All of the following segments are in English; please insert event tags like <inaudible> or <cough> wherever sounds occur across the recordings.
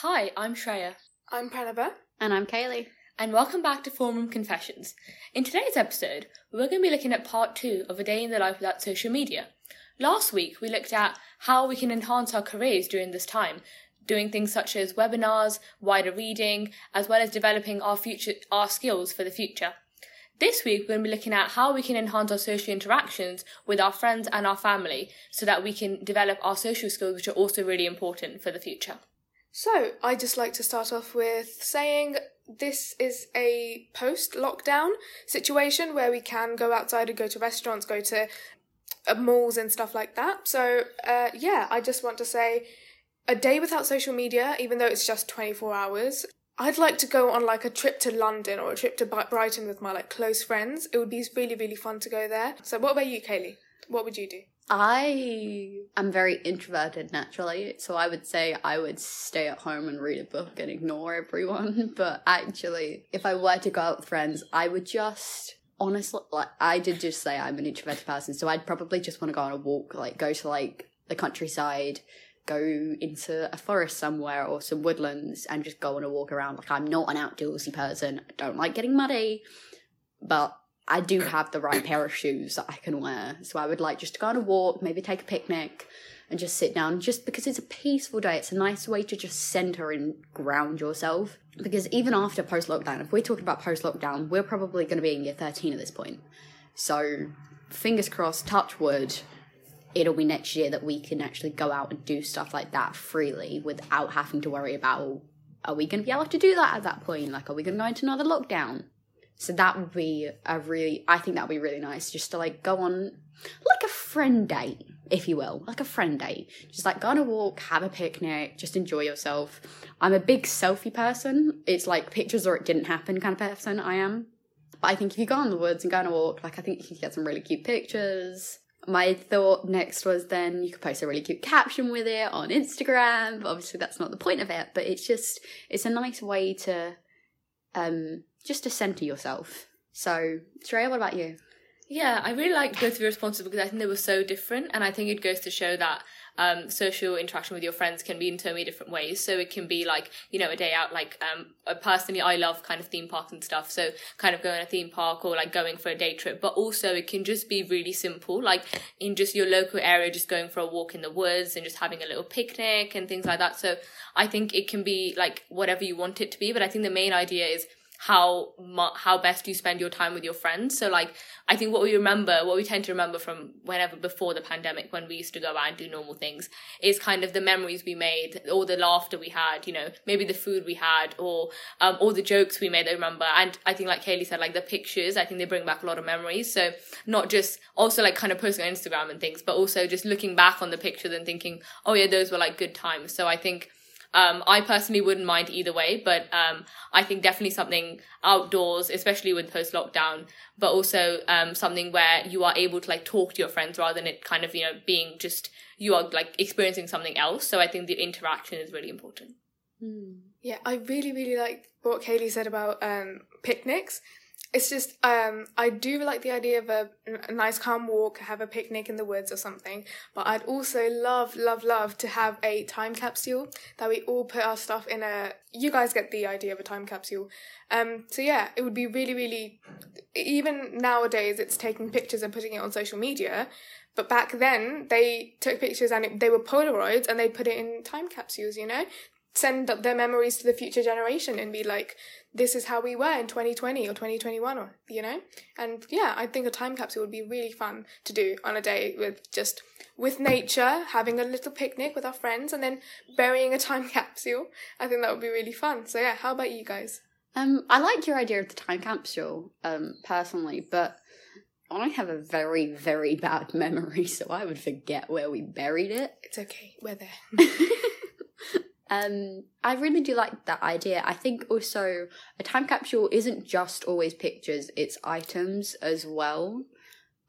Hi, I'm Shreya, I'm Pranava. And I'm Kaylee. and welcome back to Form Room Confessions. In today's episode, we're going to be looking at part two of A Day in the Life Without Social Media. Last week, we looked at how we can enhance our careers during this time, doing things such as webinars, wider reading, as well as developing our future, our skills for the future. This week, we're going to be looking at how we can enhance our social interactions with our friends and our family so that we can develop our social skills, which are also really important for the future. So, I'd just like to start off with saying this is a post lockdown situation where we can go outside and go to restaurants, go to uh, malls and stuff like that. So, uh, yeah, I just want to say a day without social media, even though it's just 24 hours. I'd like to go on like a trip to London or a trip to Brighton with my like close friends. It would be really, really fun to go there. So, what about you, Kaylee? What would you do? I am very introverted naturally, so I would say I would stay at home and read a book and ignore everyone. <laughs> But actually, if I were to go out with friends, I would just honestly like I did just say I'm an introverted person, so I'd probably just want to go on a walk, like go to like the countryside, go into a forest somewhere or some woodlands and just go on a walk around. Like I'm not an outdoorsy person. I don't like getting muddy, but I do have the right pair of shoes that I can wear. So I would like just to go on a walk, maybe take a picnic and just sit down just because it's a peaceful day. It's a nice way to just center and ground yourself. Because even after post lockdown, if we're talking about post lockdown, we're probably going to be in year 13 at this point. So fingers crossed, touch wood, it'll be next year that we can actually go out and do stuff like that freely without having to worry about are we going to be able to do that at that point? Like, are we going to go into another lockdown? So that would be a really, I think that would be really nice just to like go on like a friend date, if you will, like a friend date. Just like go on a walk, have a picnic, just enjoy yourself. I'm a big selfie person. It's like pictures or it didn't happen kind of person I am. But I think if you go in the woods and go on a walk, like I think you can get some really cute pictures. My thought next was then you could post a really cute caption with it on Instagram. Obviously, that's not the point of it, but it's just it's a nice way to um just to center yourself. So, Shreya, what about you? Yeah, I really liked both of your responses because I think they were so different, and I think it goes to show that um, social interaction with your friends can be in so many different ways. So it can be like you know a day out. Like um, personally, I love kind of theme parks and stuff. So kind of going to a theme park or like going for a day trip. But also it can just be really simple, like in just your local area, just going for a walk in the woods and just having a little picnic and things like that. So I think it can be like whatever you want it to be. But I think the main idea is how how best you spend your time with your friends. So like I think what we remember, what we tend to remember from whenever before the pandemic when we used to go out and do normal things is kind of the memories we made, all the laughter we had, you know, maybe the food we had or um all the jokes we made I remember. And I think like Kaylee said, like the pictures, I think they bring back a lot of memories. So not just also like kind of posting on Instagram and things, but also just looking back on the pictures and thinking, oh yeah, those were like good times. So I think um, I personally wouldn't mind either way, but um, I think definitely something outdoors, especially with post lockdown, but also um, something where you are able to like talk to your friends rather than it kind of you know being just you are like experiencing something else. So I think the interaction is really important. Yeah, I really, really like what Kaylee said about um, picnics. It's just, um, I do like the idea of a, a nice calm walk, have a picnic in the woods or something. But I'd also love, love, love to have a time capsule that we all put our stuff in a. You guys get the idea of a time capsule. Um, so yeah, it would be really, really. Even nowadays, it's taking pictures and putting it on social media. But back then, they took pictures and it, they were Polaroids and they put it in time capsules, you know? Send up their memories to the future generation and be like, this is how we were in 2020 or 2021 or, you know? And yeah, I think a time capsule would be really fun to do on a day with just, with nature, having a little picnic with our friends and then burying a time <laughs> capsule. I think that would be really fun. So yeah, how about you guys? Um, I like your idea of the time capsule, um, personally, but I have a very, very bad <laughs> memory, so I would forget where we buried it. It's okay, we're there. <laughs> Um, I really do like that idea. I think also a time capsule isn't just always pictures, it's items as well.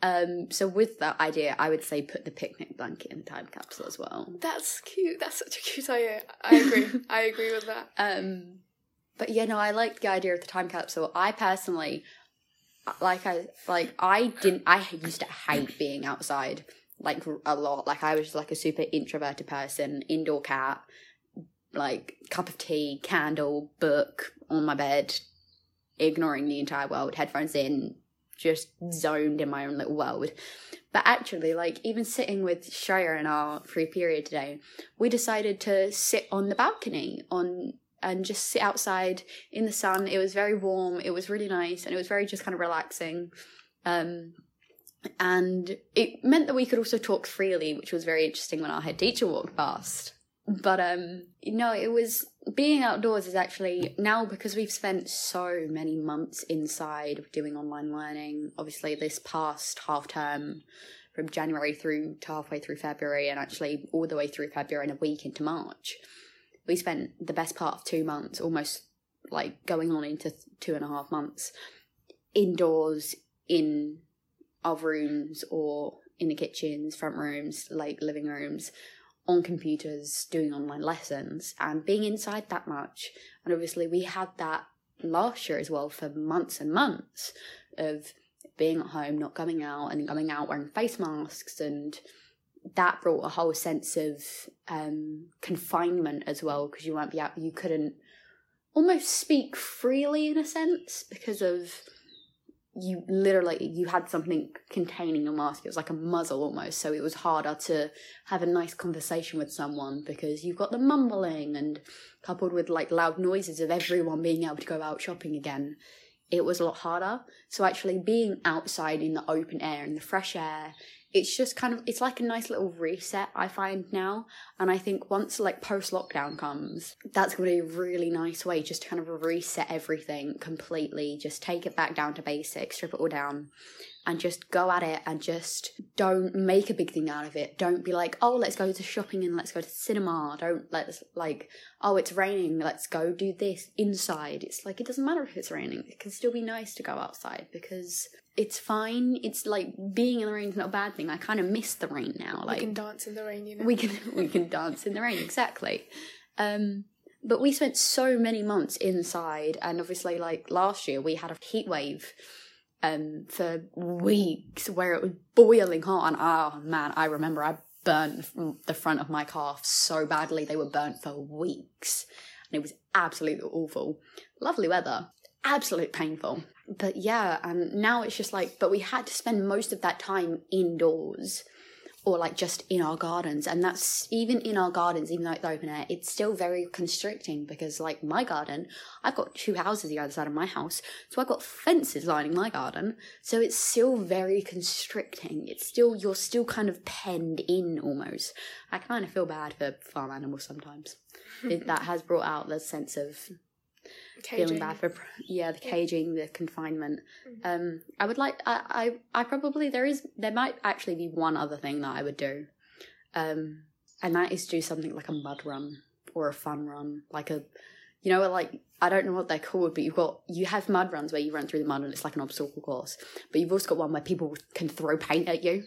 Um, so with that idea, I would say put the picnic blanket in the time capsule as well. That's cute. That's such a cute idea. I agree. <laughs> I agree with that. Um, but yeah, no, I like the idea of the time capsule. I personally, like I like I didn't. I used to hate being outside like a lot. Like I was like a super introverted person, indoor cat. Like cup of tea, candle, book on my bed, ignoring the entire world, headphones in, just zoned in my own little world. But actually, like even sitting with Shreya in our free period today, we decided to sit on the balcony on and just sit outside in the sun. It was very warm. It was really nice, and it was very just kind of relaxing. Um, and it meant that we could also talk freely, which was very interesting when our head teacher walked past. But um, no, it was being outdoors is actually now because we've spent so many months inside doing online learning. Obviously, this past half term from January through to halfway through February, and actually all the way through February and a week into March, we spent the best part of two months, almost like going on into two and a half months, indoors in our rooms or in the kitchens, front rooms, like living rooms, on computers, doing online lessons, and being inside that much. And obviously, we had that last year as well for months and months of being at home, not coming out, and coming out wearing face masks and that brought a whole sense of um, confinement as well because you weren't be out, you couldn't almost speak freely in a sense because of you literally you had something containing your mask. It was like a muzzle almost. So it was harder to have a nice conversation with someone because you've got the mumbling and coupled with like loud noises of everyone being able to go out shopping again it was a lot harder. So actually being outside in the open air in the fresh air it's just kind of it's like a nice little reset i find now. And i think once like post lockdown comes that's going to be a really nice way just to kind of reset everything completely. Just take it back down to basics strip it all down and just go at it and just don't make a big thing out of it. Don't be like, oh, let's go to shopping and let's go to cinema. Don't let's like, oh, it's raining, let's go do this inside. It's like it doesn't matter if it's raining. It can still be nice to go outside because it's fine. It's like being in the rain is not a bad thing. I kind of miss the rain now. Like we can dance in the rain, you know. we can <laughs> we can dance in the rain exactly. Um, but we spent so many months inside, and obviously, like last year, we had a heat wave um, for weeks where it was boiling hot. And oh man, I remember I burnt the front of my calf so badly. They were burnt for weeks. And it was absolutely awful. Lovely weather, absolute painful. But yeah, and now it's just like, but we had to spend most of that time indoors or like just in our gardens and that's even in our gardens even though it's open air it's still very constricting because like my garden i've got two houses the other side of my house so i've got fences lining my garden so it's still very constricting. It's still you're still kind of penned in almost. I kind of feel bad for farm animals sometimes. It, that has brought out the sense of Caging. feeling bad for yeah the caging the confinement. Um i would like I, I i probably there is there might actually be one other thing that i would do. Um and that is do something like a mud run or a fun run like a you know like i don't know what they're called but you've got you have mud runs where you run through the mud and it's like an obstacle course but you've also got one where people can throw paint at you.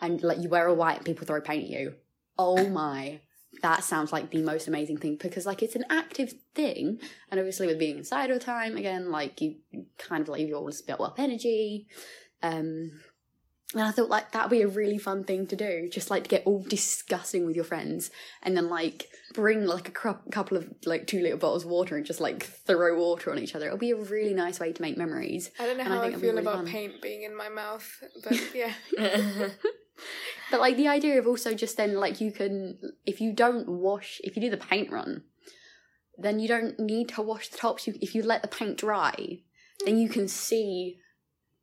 And like you wear a white and people throw paint at you. Oh my that sounds like the most amazing thing because like it's an active thing and obviously with being inside all the time again like you kind of like you always built up energy um and I thought like that'd be a really fun thing to do, just like to get all disgusting with your friends, and then like bring like a couple of like two liter bottles of water and just like throw water on each other. It'll be a really nice way to make memories. I don't know and I how I, be feel really about fun. paint being in my mouth, but yeah. <laughs> <laughs> But like the idea of also just then like you can if you don't wash if you do the paint run, then you don't need to wash the tops. You, if you let the paint dry, then you can see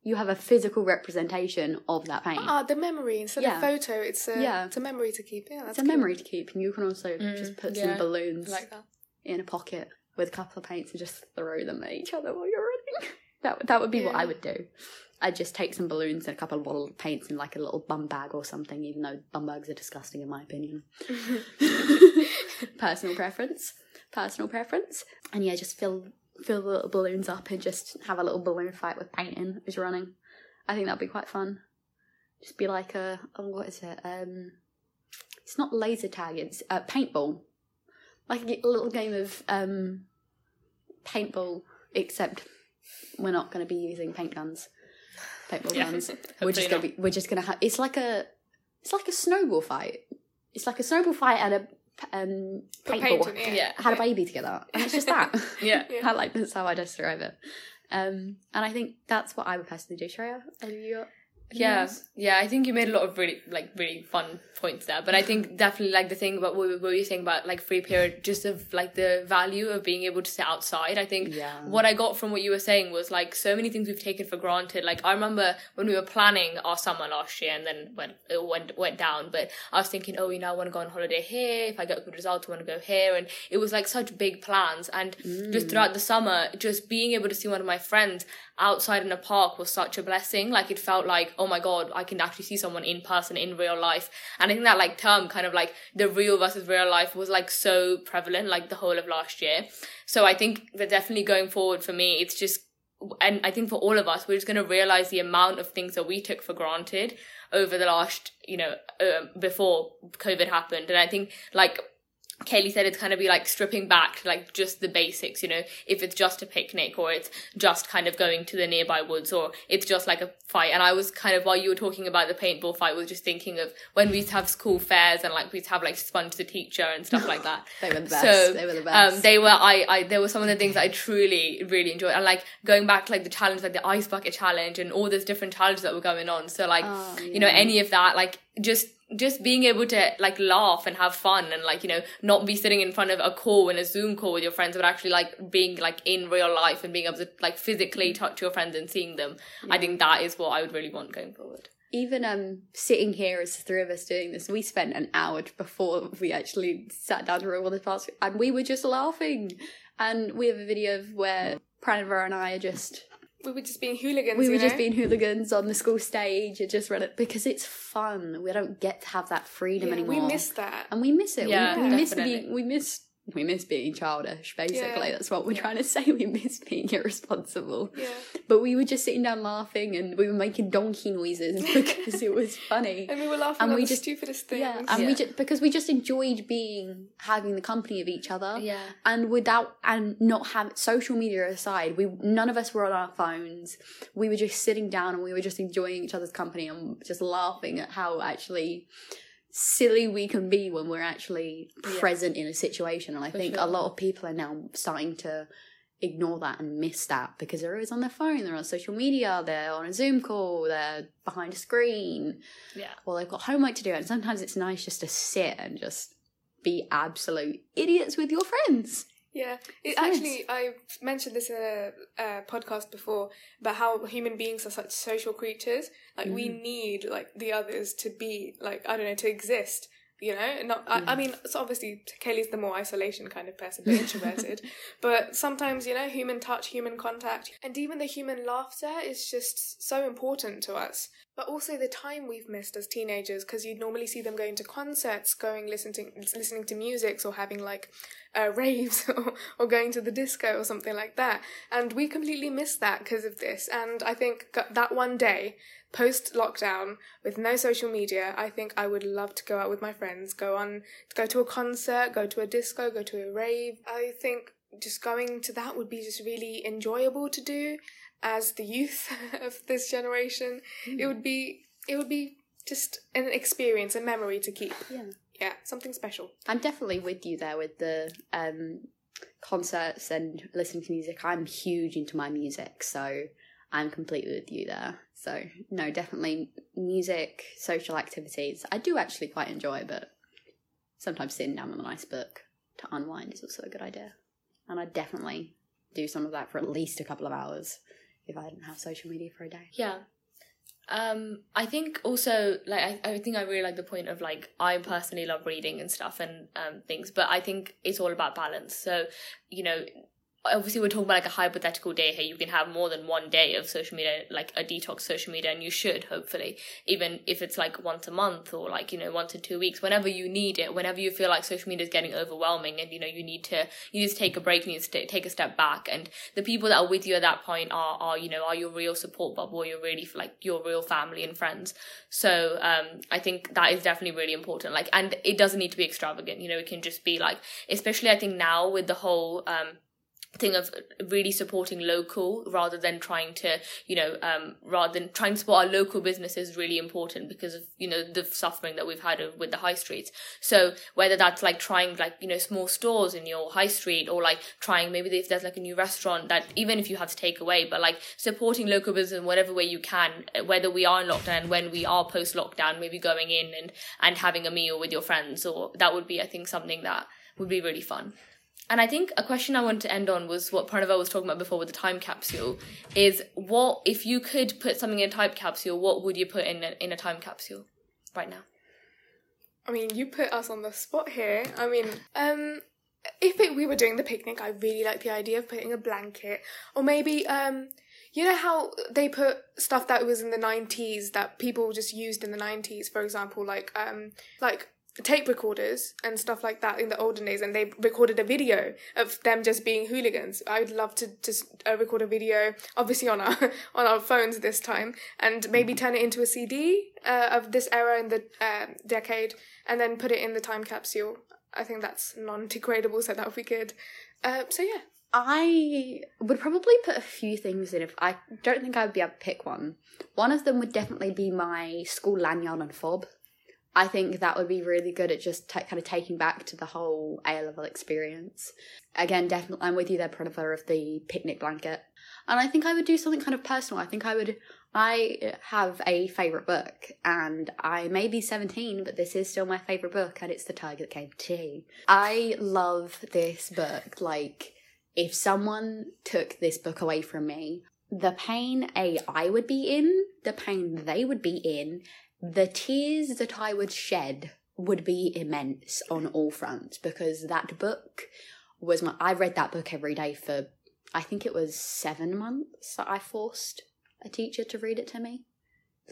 you have a physical representation of that paint. Ah, the memory instead Yeah. of photo, it's a Yeah. it's a memory to keep. Yeah, that's it's a cool. memory to keep, and you can also just put some balloons like that. in a pocket with a couple of paints and just throw them at each other while you're running. <laughs> That that would be what I would do. I'd just take some balloons and a couple of bottle of paints in like a little bum bag or something, even though bum bags are disgusting in my opinion. <laughs> Personal preference. Personal preference. And yeah, just fill fill the little balloons up and just have a little balloon fight with painting as you're running. I think that'd be quite fun. Just be like a oh, what is it? Um it's not laser tag, it's uh, paintball. Like a little game of um paintball, except we're not going to be using paint guns. Paintball Yeah, guns. <laughs> We're just to be. We're just to have. It's like a. It's like a snowball fight. It's like a snowball fight at a um, paintball, painting, yeah. Had a baby together, <laughs> and it's just that. Yeah. <laughs> I like that's how I describe it. Um, and I think that's what I would personally do. Shreya, are you? Yeah yeah i think you made a lot of really like really fun points there but i think <sighs> definitely like the thing about what, what you're saying about like free period just of like the value of being able to sit outside i think Yeah. what i got from what you were saying was like so many things we've taken for granted. Like i remember when we were planning our summer last year and then when it went went down but i was thinking oh you know i want to go on holiday here. If i get a good result i want to go here. And it was like such big plans. And just mm. throughout the summer just being able to see one of my friends outside in a park was such a blessing. Like it felt like, oh my god, I can actually see someone in person in real life. And I think that like term kind of like the real versus real life was like so prevalent like the whole of last year. So I think that definitely going forward for me, it's just and I think for all of us, we're just going to realize the amount of things that we took for granted over the last, you know, um, before COVID happened. And I think like Kaylee said it's kind of be like stripping back to like just the basics, you know, if it's just a picnic or it's just kind of going to the nearby woods or it's just like a fight. And I was kind of, while you were talking about the paintball fight, was just thinking of when we used to have school fairs and like we used to have like sponge the teacher and stuff like that. <laughs> They were the best. So they were the best. Um, they were I, I there were some of the things I truly really enjoyed and like going back to like the challenge like the ice bucket challenge and all those different challenges that were going on. So like Oh, you know any of that like just just being able to like laugh and have fun and like you know not be sitting in front of a call in a Zoom call with your friends but actually like being like in real life and being able to like physically touch your friends and seeing them. I think that is what I would really want going forward. even um sitting here as the three of us doing this, we spent an hour before we actually sat down to record this podcast, and we were just laughing. And we have a video of where Pranava and I are just We were just being hooligans. we were you just being hooligans on the school stage and just run it because it's fun. We don't get to have that freedom Yeah, anymore. We miss that. and we miss it. Yeah, we, we miss being we miss we miss being childish. Basically, Yeah. that's what we're Yeah. trying to say. <laughs> We miss being irresponsible. Yeah. But we were just sitting down laughing and we were making donkey noises <laughs> because it was funny. <laughs> And we were laughing And at we the just- stupidest things. Yeah, and we just because we just enjoyed being having the company of each other. Yeah. And without and not have social media aside, we none of us were on our phones. We were just sitting down and we were just enjoying each other's company and just laughing at how actually silly we can be when we're actually Yeah. present in a situation. And I For think sure. a lot of people are now starting to ignore that and miss that because they're always on their phone, they're on social media, they're on a Zoom call, they're behind a screen Yeah. well, they've got homework to do, and sometimes it's nice just to sit and just be absolute idiots with your friends. Yeah, it actually, I mentioned this in a, a podcast before about how human beings are such social creatures. Like we Mm. need like the others to be like I don't know to exist. You know, not. I, Mm. I mean, so obviously Kaylee's the more isolation kind of person, the introverted. <laughs> but sometimes you know, human touch, human contact, and even the human laughter is just so important to us. But also the time we've missed as teenagers, because you'd normally see them going to concerts, going listening to, listening to music, or having like uh, <laughs> raves or, or going to the disco or something like that. And we completely missed that because of this. And I think that one day, post lockdown, with no social media, I think I would love to go out with my friends, go on, go to a concert, go to a disco, go to a rave. I think just going to that would be just really enjoyable to do as the youth <laughs> of this generation. It would be, it would be just an experience, a memory to keep. Yeah. Yeah, something special. I'm definitely with you there with the um, concerts and listening to music. I'm huge into my music, so I'm completely with you there. So, no, definitely music, social activities. I do actually quite enjoy, but sometimes sitting down with a nice book to unwind is also a good idea. And I definitely do some of that for at least a couple of hours if I didn't have social media for a day. Yeah. Um, I think also like I, I think I really like the point of like I personally love reading and stuff and um things, but I think it's all about balance. So, you know, obviously we're talking about like a hypothetical day here. You can have more than one day of social media, like a detox social media, and you should hopefully, even if it's like once a month or like, you know, once in two weeks, whenever you need it, whenever you feel like social media is getting overwhelming and you know, you need to you need to take a break, you need to take a step back. And the people that are with you at that point are are, you know, are your real support bubble, you're really like your real family and friends. So um I think that is definitely really important. Like and it doesn't need to be extravagant, you know, it can just be like especially I think now with the whole um thing of really supporting local rather than trying to you know um, rather than trying to support our local business is really important because of you know the suffering that we've had with the high streets. So whether that's like trying like you know small stores in your high street or like trying maybe if there's like a new restaurant that even if you have to take away but like supporting local business in whatever way you can whether we are in lockdown when we are post lockdown maybe going in and and having a meal with your friends or that would be i think something that would be really fun and I think a question I wanted to end on was what Pranava was talking about before with the time capsule. Is what if you could put something in a time capsule? What would you put in a, in a time capsule right now? I mean, you put us on the spot here. I mean, um, if it, we were doing the picnic, I really like the idea of putting a blanket, or maybe um, you know how they put stuff that was in the nineties that people just used in the nineties, for example, like um, like tape recorders and stuff like that in the olden days and they recorded a video of them just being hooligans i would love to just uh, record a video obviously on our <laughs> on our phones this time and maybe turn it into a cd uh, of this era in the uh, decade and then put it in the time capsule i think that's non-degradable so that would be good uh, so yeah I would probably put a few things in if I don't think I would be able to pick one. One of them would definitely be my school lanyard and fob. I think that would be really good at just t- kind of taking back to the whole A level experience. Again, definitely, I'm with you there, Pranava, of the picnic blanket. And I think I would do something kind of personal. I think I would. I have a favourite book, and I may be 17, but this is still my favourite book, and it's The Tiger That Came to Tea. I love this book. Like, if someone took this book away from me, the pain A, I would be in, the pain they would be in, the tears that I would shed would be immense on all fronts because that book was my. I read that book every day for, I think it was seven months that I forced a teacher to read it to me.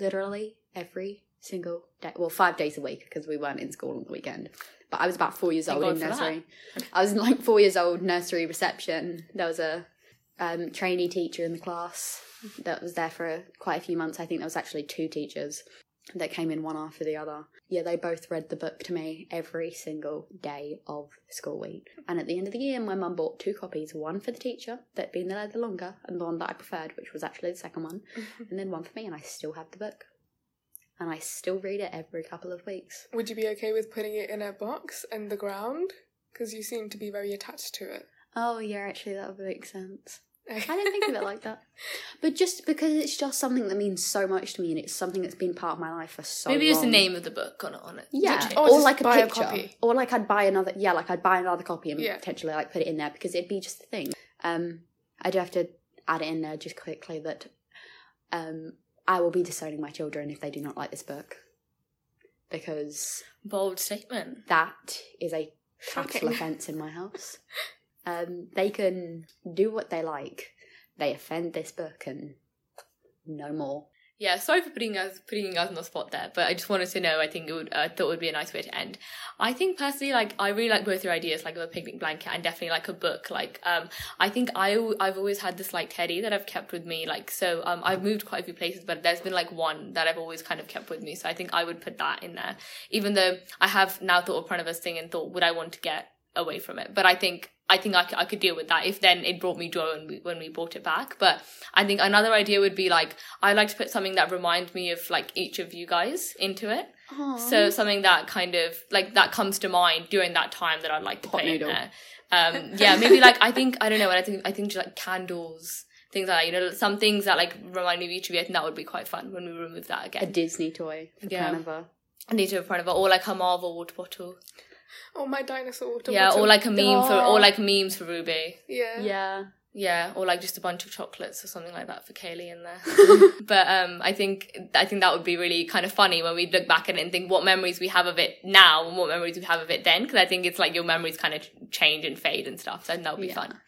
Literally every single day. Well, five days a week because we weren't in school on the weekend. But I was about four years Thank old God in nursery. I was like four years old, nursery reception. There was a um, trainee teacher in the class that was there for quite a few months. I think there was actually two teachers that came in one after the other. Yeah, they both read the book to me every single day of school week. And at the end of the year, my mum bought two copies one for the teacher that'd been there the longer, and the one that I preferred, which was actually the second one, <laughs> and then one for me, and I still have the book. And I still read it every couple of weeks. would you be okay with putting it in a box in the ground because you seem to be very attached to it Oh, yeah, actually, that would make sense. I didn't think of it like that. But just because it's just something that means so much to me and it's something that's been part of my life for so long. Maybe just the name of the book on it. On it. Yeah, Or or, like a a picture, copy. or like I'd buy another. Yeah, like I'd buy another copy and Yeah. potentially like put it in there because it'd be just a thing. Um, I do have to add it in there just quickly that um, I will be disowning my children if they do not like this book because Bold statement. that is a capital offence in my house. <laughs> Um, they can do what they like. They offend this book and no more. Yeah, sorry for putting us putting guys on the spot there, but I just wanted to know. I think it would. I thought it would be a nice way to end. I think personally, like I really like both your ideas, like of a picnic blanket and definitely like a book. Like, um, I think I I've always had this like teddy that I've kept with me. Like, so um, I've moved quite a few places, but there's been like one that I've always kind of kept with me. So I think I would put that in there, even though I have now thought of Pranava's thing and thought, would I want to get away from it? But I think I think I, I could deal with that if then it brought me joy when we, when we brought it back. But I think another idea would be like I like to put something that reminds me of like each of you guys into it. So something that kind of like that comes to mind during that time that I'd like to Pot put in there. Um, yeah, maybe like I think I don't know. I think I think just like candles, things like that. You know, some things that like remind me of each of you. I think that would be quite fun when we remove that again. A. Disney toy for Yeah. Pranava. I need to in front of it, or like a Marvel water bottle. Oh my dinosaur water yeah, bottle. or like a meme for, or like memes for Ruby. yeah Yeah. Yeah, or like just a bunch of chocolates or something like that for Kaylee in there. <laughs> <laughs> but um, I think I think that would be really kind of funny when we look back at it and think what memories we have of it now and what memories we have of it then. Because I think it's like your memories kind of change and fade and stuff. So I think that would be Yeah. fun.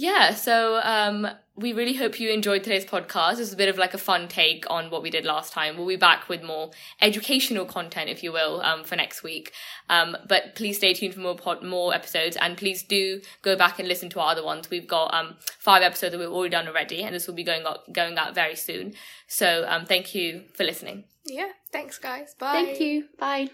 Yeah, so um, we really hope you enjoyed today's podcast. It was a bit of like a fun take on what we did last time. We'll be back with more educational content, if you will, um, for next week. Um, but please stay tuned for more pod- more episodes, and please do go back and listen to our other ones. We've got um, five episodes that we've already done already, and this will be going up going out very soon. So um, thank you for listening. yeah thanks guys bye Thank you. Bye.